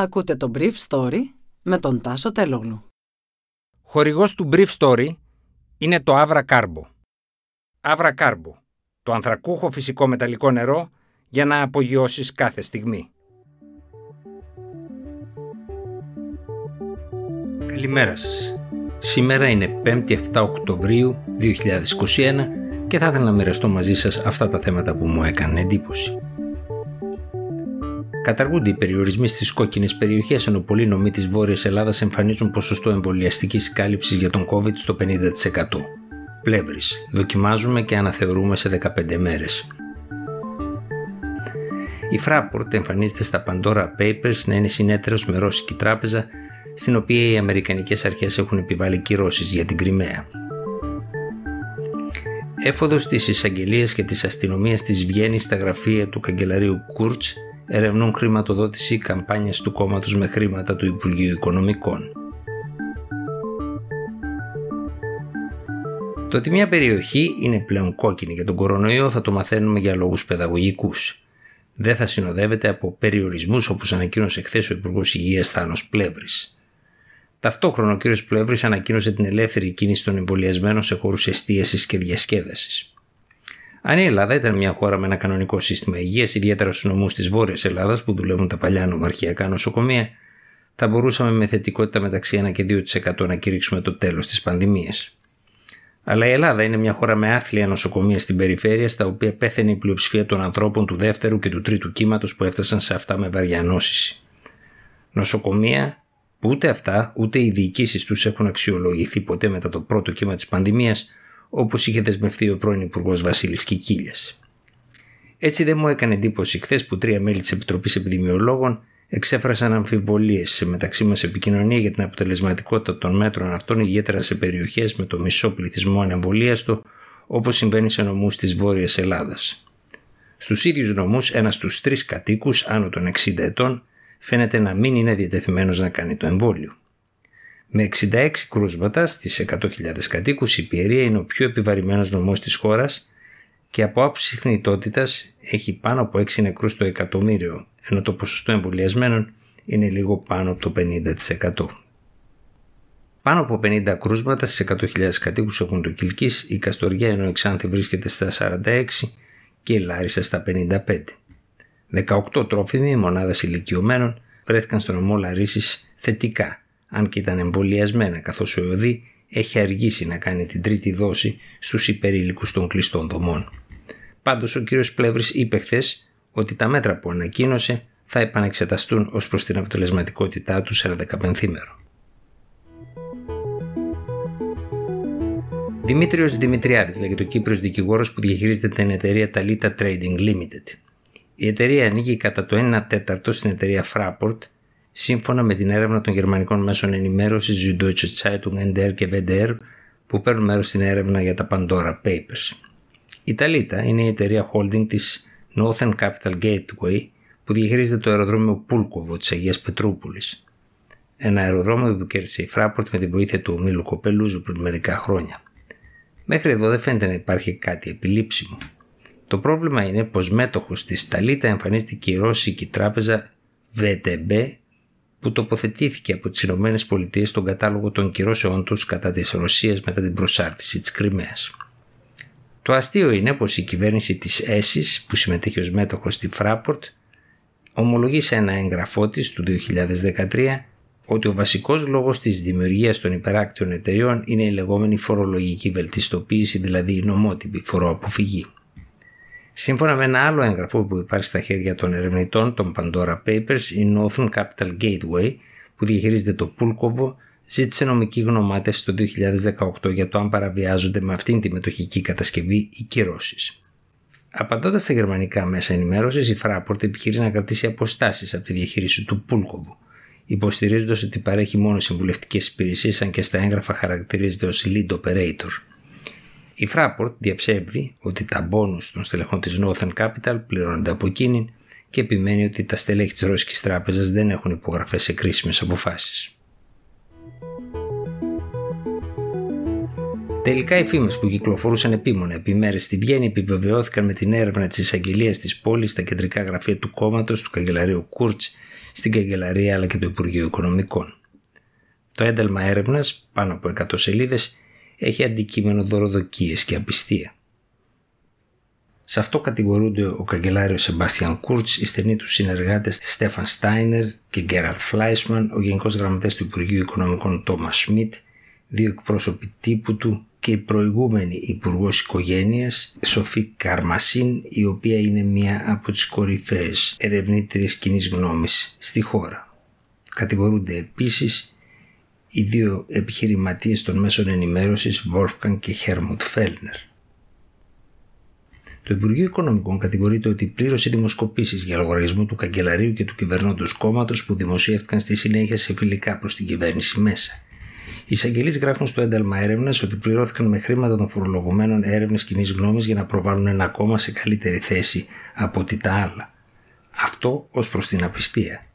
Ακούτε το Brief Story με τον Τάσο Τελόγλου. Χορηγός του Brief Story είναι το Avra Carbo. Avra Carbo, το ανθρακούχο φυσικό μεταλλικό νερό για να απογειώσεις κάθε στιγμή. Καλημέρα σας. Σήμερα είναι 5η 7 Οκτωβρίου 2021 και θα ήθελα να μοιραστώ μαζί σας αυτά τα θέματα που μου έκανε εντύπωση. Καταργούνται οι περιορισμοί στις κόκκινες περιοχές, ενώ πολλοί νομοί της Βόρειας Ελλάδας εμφανίζουν ποσοστό εμβολιαστικής κάλυψης για τον COVID στο 50%. Πλεύρης. Δοκιμάζουμε και αναθεωρούμε σε 15 μέρες. Η Fraport εμφανίζεται στα Pandora Papers να είναι συνέτερος με ρώσικη τράπεζα, στην οποία οι Αμερικανικές αρχές έχουν επιβάλει κυρώσεις για την Κρυμαία. Έφοδος της εισαγγελίας και της αστυνομίας της Βιέννης στα γραφεία του καγκελαρίου Κούρτς ερευνούν χρηματοδότηση καμπάνιας του κόμματος με χρήματα του Υπουργείου Οικονομικών. Το ότι μια περιοχή είναι πλέον κόκκινη για τον κορονοϊό θα το μαθαίνουμε για λόγους παιδαγωγικούς. Δεν θα συνοδεύεται από περιορισμούς όπως ανακοίνωσε χθες ο Υπουργός Υγείας Θάνος Πλεύρης. Ταυτόχρονα ο κ. Πλεύρης ανακοίνωσε την ελεύθερη κίνηση των εμβολιασμένων σε χώρους εστίασης και διασκέδασης. Αν η Ελλάδα ήταν μια χώρα με ένα κανονικό σύστημα υγείας, ιδιαίτερα στους νομούς της Βόρειας Ελλάδας που δουλεύουν τα παλιά νομαρχιακά νοσοκομεία, θα μπορούσαμε με θετικότητα μεταξύ 1 και 2% να κηρύξουμε το τέλος της πανδημίας. Αλλά η Ελλάδα είναι μια χώρα με άθλια νοσοκομεία στην περιφέρεια, στα οποία πέθανε η πλειοψηφία των ανθρώπων του δεύτερου και του τρίτου κύματος που έφτασαν σε αυτά με βαριά νόσηση. Νοσοκομεία που ούτε αυτά ούτε οι διοικήσεις τους έχουν αξιολογηθεί ποτέ μετά το πρώτο κύμα της πανδημίας, όπως είχε δεσμευτεί ο πρώην Υπουργός Βασίλης Κικίλιας. Έτσι δεν μου έκανε εντύπωση χθες που τρία μέλη της Επιτροπής Επιδημιολόγων εξέφρασαν αμφιβολίες σε μεταξύ μας επικοινωνία για την αποτελεσματικότητα των μέτρων αυτών, ιδιαίτερα σε περιοχές με το μισό πληθυσμό ανεμβολίαστο, όπως συμβαίνει σε νομούς της Βόρειας Ελλάδας. Στους ίδιους νομούς, ένας στους τρεις κατοίκους άνω των 60 ετών φαίνεται να μην είναι διατεθειμένος να κάνει το εμβόλιο. Με 66 κρούσματα στις 100.000 κατοίκους η Πιερία είναι ο πιο επιβαρημένος νομός της χώρας και από άποψη θνητότητας έχει πάνω από 6 νεκρούς το εκατομμύριο ενώ το ποσοστό εμβολιασμένων είναι λίγο πάνω από το 50%. Πάνω από 50 κρούσματα στις 100.000 κατοίκους έχουν το Κιλκής, η Καστοριά ενώ η Ξάνθη βρίσκεται στα 46 και η Λάρισα στα 55. 18 τρόφιμοι μονάδας ηλικιωμένων βρέθηκαν στον νομό Λαρίσης θετικά αν και ήταν εμβολιασμένα καθώς ο ΕΟΔΗ έχει αργήσει να κάνει την τρίτη δόση στους υπερήλικους των κλειστών δομών. Πάντως ο κύριος Πλεύρης είπε χθες ότι τα μέτρα που ανακοίνωσε θα επανεξεταστούν ως προς την αποτελεσματικότητά του σε ένα δεκαπενθήμερο. Δημήτριος Δημητριάδης λέγεται ο Κύπριος δικηγόρος που διαχειρίζεται την εταιρεία Talita Trading Limited. Η εταιρεία ανήκει κατά το 1 τέταρτο στην εταιρεία Fraport σύμφωνα με την έρευνα των γερμανικών μέσων ενημέρωσης Süddeutsche Zeitung NDR και WDR που παίρνουν μέρος στην έρευνα για τα Pandora Papers. Η Talita είναι η εταιρεία holding της Northern Capital Gateway που διαχειρίζεται το αεροδρόμιο Πούλκοβο της Αγίας Πετρούπολης. Ένα αεροδρόμιο που κέρδισε η Fraport με τη βοήθεια του ομίλου Κοπελούζου πριν μερικά χρόνια. Μέχρι εδώ δεν φαίνεται να υπάρχει κάτι επιλήψιμο. Το πρόβλημα είναι πως μέτοχος της Ταλίτα εμφανίζεται και η ρώσικη τράπεζα VTB που τοποθετήθηκε από τις Ηνωμένες Πολιτείες στον κατάλογο των κυρώσεών τους κατά της Ρωσίας μετά την προσάρτηση της Κρυμαίας. Το αστείο είναι πως η κυβέρνηση της ΕΣΥΣ που συμμετέχει ως μέτοχος στη Φράπορτ ομολογεί σε ένα έγγραφό της του 2013 ότι ο βασικός λόγος της δημιουργίας των υπεράκτιων εταιριών είναι η λεγόμενη φορολογική βελτιστοποίηση, δηλαδή η νομότυπη φοροαποφυγή. Σύμφωνα με ένα άλλο έγγραφο που υπάρχει στα χέρια των ερευνητών των Pandora Papers, η Northern Capital Gateway, που διαχειρίζεται το Πούλκοβο, ζήτησε νομική γνωμάτευση το 2018 για το αν παραβιάζονται με αυτήν τη μετοχική κατασκευή οι κυρώσεις. Απαντώντας στα γερμανικά μέσα ενημέρωσης, η Fraport επιχειρεί να κρατήσει αποστάσεις από τη διαχείριση του Πούλκοβου, υποστηρίζοντας ότι παρέχει μόνο συμβουλευτικές υπηρεσίες, αν και στα έγγραφα χαρακτηρίζεται ως lead operator. Η Fraport διαψεύδει ότι τα μπόνους των στελεχών της Northern Capital πληρώνονται από εκείνη και επιμένει ότι τα στελέχη της Ρώσικης Τράπεζας δεν έχουν υπογραφές σε κρίσιμες αποφάσεις. Τελικά οι φήμες που κυκλοφορούσαν επίμονα επί μέρες στη Βιέννη επιβεβαιώθηκαν με την έρευνα της εισαγγελίας της πόλης στα κεντρικά γραφεία του κόμματος του καγκελαρίου Κούρτς στην Καγκελαρία αλλά και το Υπουργείο Οικονομικών. Το ένταλμα έρευνας, πάνω από 100 σελίδες, έχει αντικείμενο δωροδοκίες και απιστία. Σε αυτό κατηγορούνται ο καγκελάριος Σεμπάστιαν Κούρτς, οι στενοί τους συνεργάτες Στέφαν Στάινερ και Γκέραλτ Φλάισμαν, ο Γενικός Γραμματέας του Υπουργείου Οικονομικών Τόμας Σμιτ, δύο εκπρόσωποι τύπου του και η προηγούμενη Υπουργός Οικογένειας Σοφή Καρμασίν, η οποία είναι μία από τις κορυφαίες ερευνήτριες κοινής γνώμης στη χώρα. Κατηγορούνται επίσης οι δύο επιχειρηματίες των μέσων ενημέρωσης Wolfgang και Helmut Φέλνερ. Το Υπουργείο Οικονομικών κατηγορείται ότι πλήρωσε δημοσκοπήσεις για λογαριασμό του καγκελαρίου και του κυβερνώντος κόμματος που δημοσιεύτηκαν στη συνέχεια σε φιλικά προς την κυβέρνηση μέσα. Οι εισαγγελείς γράφουν στο ένταλμα έρευνα ότι πληρώθηκαν με χρήματα των φορολογουμένων έρευνες κοινή γνώμης για να προβάλλουν ένα κόμμα σε καλύτερη θέση από ότι τα άλλα. Αυτό ως προς την απιστία.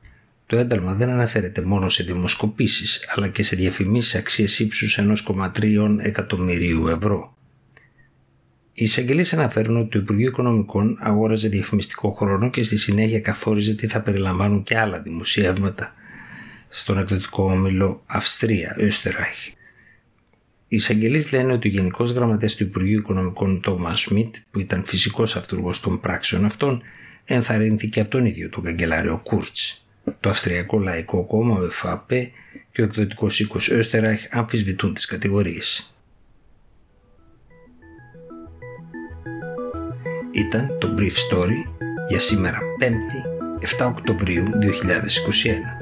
Το ένταλμα δεν αναφέρεται μόνο σε δημοσκοπήσεις, αλλά και σε διαφημίσεις αξίες ύψους 1,3 εκατομμυρίου ευρώ. Οι εισαγγελίες αναφέρουν ότι το Υπουργείο Οικονομικών αγόραζε διαφημιστικό χρόνο και στη συνέχεια καθόριζε τι θα περιλαμβάνουν και άλλα δημοσιεύματα στον εκδοτικό όμιλο Αυστρία, Österreich. Οι εισαγγελεί λένε ότι ο Γενικός Γραμματέας του Υπουργείου Οικονομικών Τόμα Σμιτ, που ήταν φυσικός αυτούργος των πράξεων αυτών, ενθαρρύνθηκε από τον ίδιο τον καγκελάριο Κούρτς. Το Αυστριακό Λαϊκό Κόμμα, ο ΕΦΑΠ και ο εκδοτικός οίκος Österreich αμφισβητούν τις κατηγορίες. Ήταν το Brief Story για σήμερα 5η 7 Οκτωβρίου 2021.